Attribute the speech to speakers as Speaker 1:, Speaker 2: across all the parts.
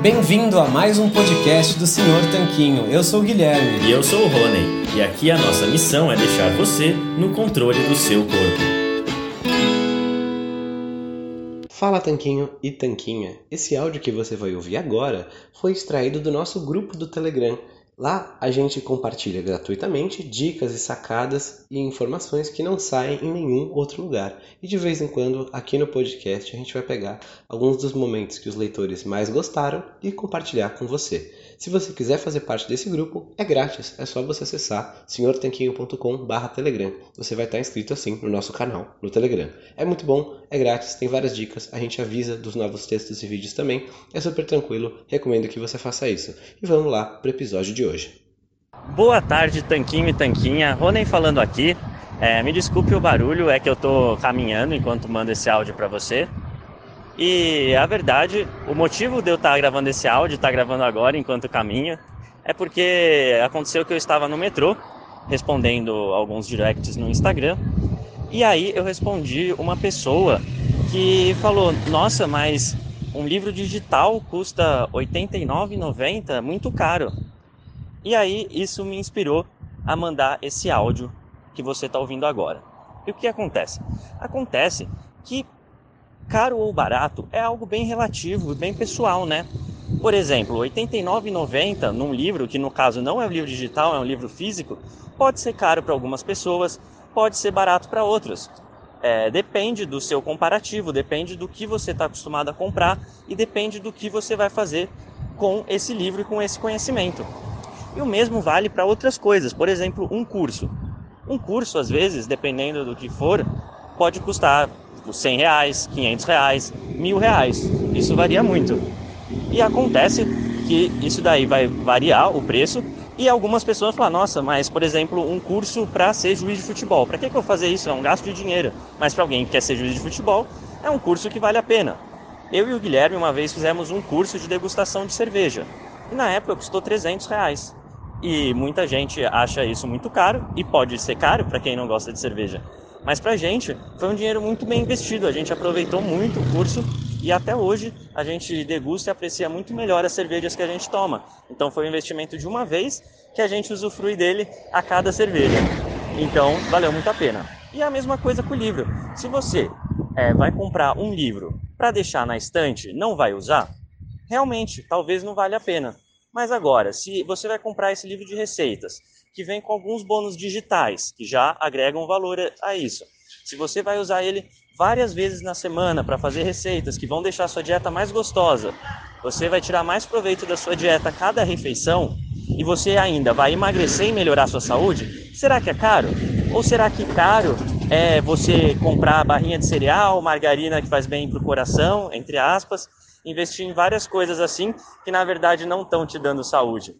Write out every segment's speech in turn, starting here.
Speaker 1: Bem-vindo a mais um podcast do Senhor Tanquinho. Eu sou o Guilherme.
Speaker 2: E eu sou o Rony. E aqui a nossa missão é deixar você no controle do seu corpo.
Speaker 1: Fala Tanquinho e Tanquinha. Esse áudio que você vai ouvir agora foi extraído do nosso grupo do Telegram Lá a gente compartilha gratuitamente dicas e sacadas e informações que não saem em nenhum outro lugar. E de vez em quando, aqui no podcast, a gente vai pegar alguns dos momentos que os leitores mais gostaram e compartilhar com você. Se você quiser fazer parte desse grupo, é grátis, é só você acessar senhortanquinho.com/telegram. Você vai estar inscrito assim no nosso canal no Telegram. É muito bom, é grátis, tem várias dicas, a gente avisa dos novos textos e vídeos também. É super tranquilo, recomendo que você faça isso. E vamos lá para o episódio de hoje.
Speaker 2: Boa tarde, Tanquinho e Tanquinha. Ronen falando aqui. É, me desculpe o barulho, é que eu estou caminhando enquanto mando esse áudio para você. E a verdade, o motivo de eu estar tá gravando esse áudio, estar tá gravando agora enquanto caminho, é porque aconteceu que eu estava no metrô respondendo alguns directs no Instagram. E aí eu respondi uma pessoa que falou: "Nossa, mas um livro digital custa R$ 89,90, muito caro". E aí isso me inspirou a mandar esse áudio que você está ouvindo agora. E o que acontece? Acontece que caro ou barato é algo bem relativo, bem pessoal, né? Por exemplo, R$ 89,90 num livro, que no caso não é um livro digital, é um livro físico, pode ser caro para algumas pessoas, pode ser barato para outras. É, depende do seu comparativo, depende do que você está acostumado a comprar e depende do que você vai fazer com esse livro e com esse conhecimento. E o mesmo vale para outras coisas, por exemplo, um curso. Um curso, às vezes, dependendo do que for, pode custar 100 reais, 500 reais, mil reais. Isso varia muito. E acontece que isso daí vai variar o preço e algumas pessoas falam, nossa, mas por exemplo, um curso para ser juiz de futebol, para que, que eu fazer isso? É um gasto de dinheiro. Mas para alguém que quer ser juiz de futebol, é um curso que vale a pena. Eu e o Guilherme uma vez fizemos um curso de degustação de cerveja. E na época custou 300 reais. E muita gente acha isso muito caro, e pode ser caro para quem não gosta de cerveja. Mas para a gente foi um dinheiro muito bem investido, a gente aproveitou muito o curso e até hoje a gente degusta e aprecia muito melhor as cervejas que a gente toma. Então foi um investimento de uma vez que a gente usufrui dele a cada cerveja. Então valeu muito a pena. E a mesma coisa com o livro. Se você é, vai comprar um livro para deixar na estante, não vai usar, realmente talvez não vale a pena. Mas agora, se você vai comprar esse livro de receitas que vem com alguns bônus digitais, que já agregam valor a isso. Se você vai usar ele várias vezes na semana para fazer receitas que vão deixar a sua dieta mais gostosa, você vai tirar mais proveito da sua dieta a cada refeição e você ainda vai emagrecer e melhorar a sua saúde, será que é caro? Ou será que caro é você comprar barrinha de cereal, margarina que faz bem para o coração, entre aspas, investir em várias coisas assim que na verdade não estão te dando saúde?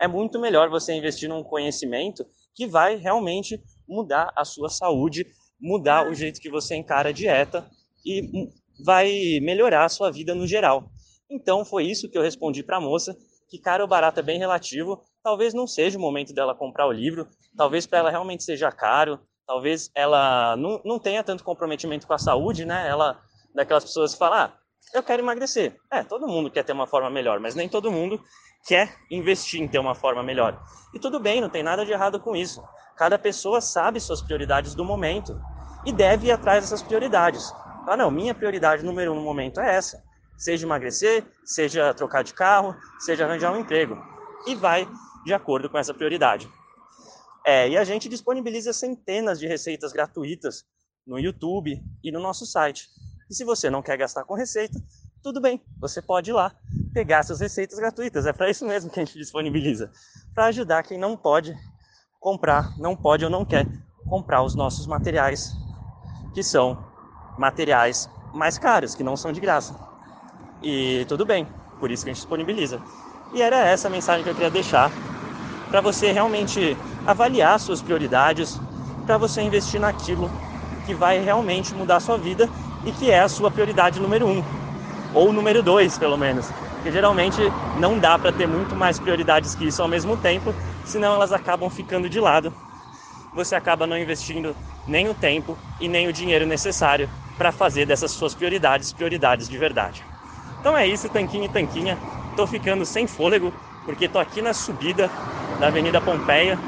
Speaker 2: É muito melhor você investir num conhecimento que vai realmente mudar a sua saúde, mudar o jeito que você encara a dieta e vai melhorar a sua vida no geral. Então foi isso que eu respondi para a moça, que caro ou barato é bem relativo, talvez não seja o momento dela comprar o livro, talvez para ela realmente seja caro, talvez ela não, não tenha tanto comprometimento com a saúde, né? Ela daquelas pessoas que falam, ah, eu quero emagrecer. É, todo mundo quer ter uma forma melhor, mas nem todo mundo quer investir em ter uma forma melhor. E tudo bem, não tem nada de errado com isso. Cada pessoa sabe suas prioridades do momento e deve ir atrás dessas prioridades. Ah, não, minha prioridade número um no momento é essa. Seja emagrecer, seja trocar de carro, seja arranjar um emprego. E vai de acordo com essa prioridade. É, e a gente disponibiliza centenas de receitas gratuitas no YouTube e no nosso site. E se você não quer gastar com receita, tudo bem, você pode ir lá pegar suas receitas gratuitas. É para isso mesmo que a gente disponibiliza para ajudar quem não pode comprar, não pode ou não quer comprar os nossos materiais, que são materiais mais caros, que não são de graça. E tudo bem, por isso que a gente disponibiliza. E era essa a mensagem que eu queria deixar para você realmente avaliar suas prioridades, para você investir naquilo que vai realmente mudar a sua vida e que é a sua prioridade número um, ou número dois, pelo menos. Porque geralmente não dá para ter muito mais prioridades que isso ao mesmo tempo, senão elas acabam ficando de lado. Você acaba não investindo nem o tempo e nem o dinheiro necessário para fazer dessas suas prioridades prioridades de verdade. Então é isso, tanquinho e tanquinha. Tô ficando sem fôlego porque tô aqui na subida da Avenida Pompeia,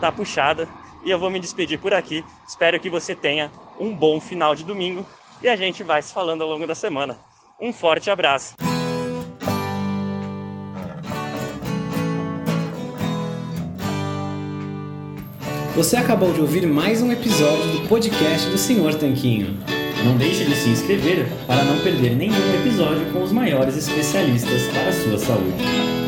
Speaker 2: tá puxada e eu vou me despedir por aqui. Espero que você tenha um bom final de domingo e a gente vai se falando ao longo da semana. Um forte abraço.
Speaker 3: Você acabou de ouvir mais um episódio do podcast do Senhor Tanquinho. Não deixe de se inscrever para não perder nenhum episódio com os maiores especialistas para a sua saúde.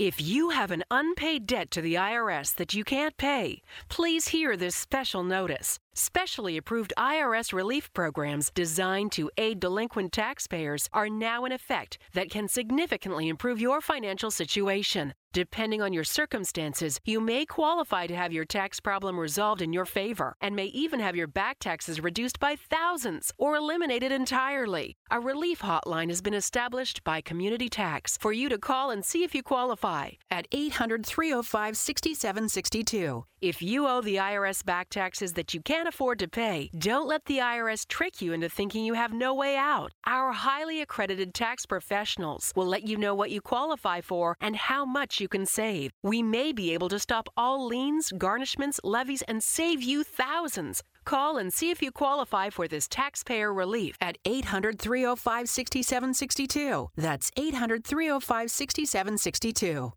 Speaker 4: If you have an unpaid debt to the IRS that you can't pay, please hear this special notice. Specially approved IRS relief programs designed to aid delinquent taxpayers are now in effect that can significantly improve your financial situation. Depending on your circumstances, you may qualify to have your tax problem resolved in your favor and may even have your back taxes reduced by thousands or eliminated entirely. A relief hotline has been established by Community Tax for you to call and see if you qualify at 800 305 6762. If you owe the IRS back taxes that you can't afford to pay, don't let the IRS trick you into thinking you have no way out. Our highly accredited tax professionals will let you know what you qualify for and how you can save. We may be able to stop all liens, garnishments, levies, and save you thousands. Call and see if you qualify for this taxpayer relief at 800 305 6762. That's 800 305 6762.